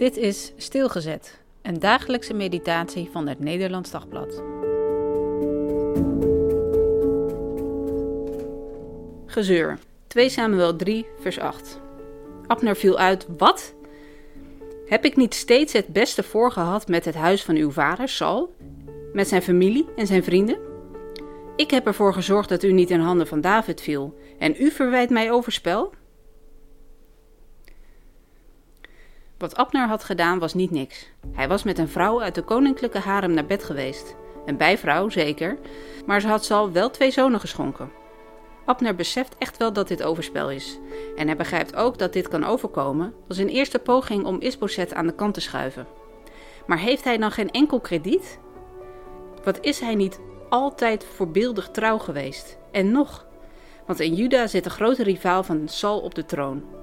Dit is Stilgezet, een dagelijkse meditatie van het Nederlands Dagblad. Gezeur. 2 Samuel 3, vers 8. Abner viel uit: Wat? Heb ik niet steeds het beste voorgehad met het huis van uw vader, Sal? Met zijn familie en zijn vrienden? Ik heb ervoor gezorgd dat u niet in handen van David viel, en u verwijt mij overspel? Wat Abner had gedaan was niet niks. Hij was met een vrouw uit de koninklijke harem naar bed geweest. Een bijvrouw, zeker, maar ze had Sal wel twee zonen geschonken. Abner beseft echt wel dat dit overspel is. En hij begrijpt ook dat dit kan overkomen als een eerste poging om Isboset aan de kant te schuiven. Maar heeft hij dan geen enkel krediet? Wat is hij niet altijd voorbeeldig trouw geweest? En nog, want in Juda zit de grote rivaal van Sal op de troon.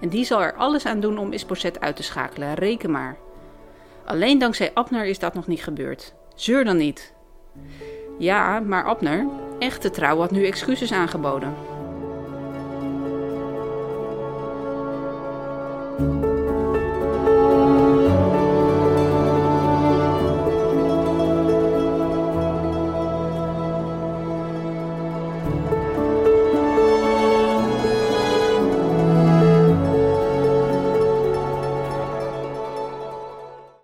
En die zal er alles aan doen om Isboset uit te schakelen, reken maar. Alleen dankzij Abner is dat nog niet gebeurd. Zeur dan niet. Ja, maar Abner, echte trouw, had nu excuses aangeboden.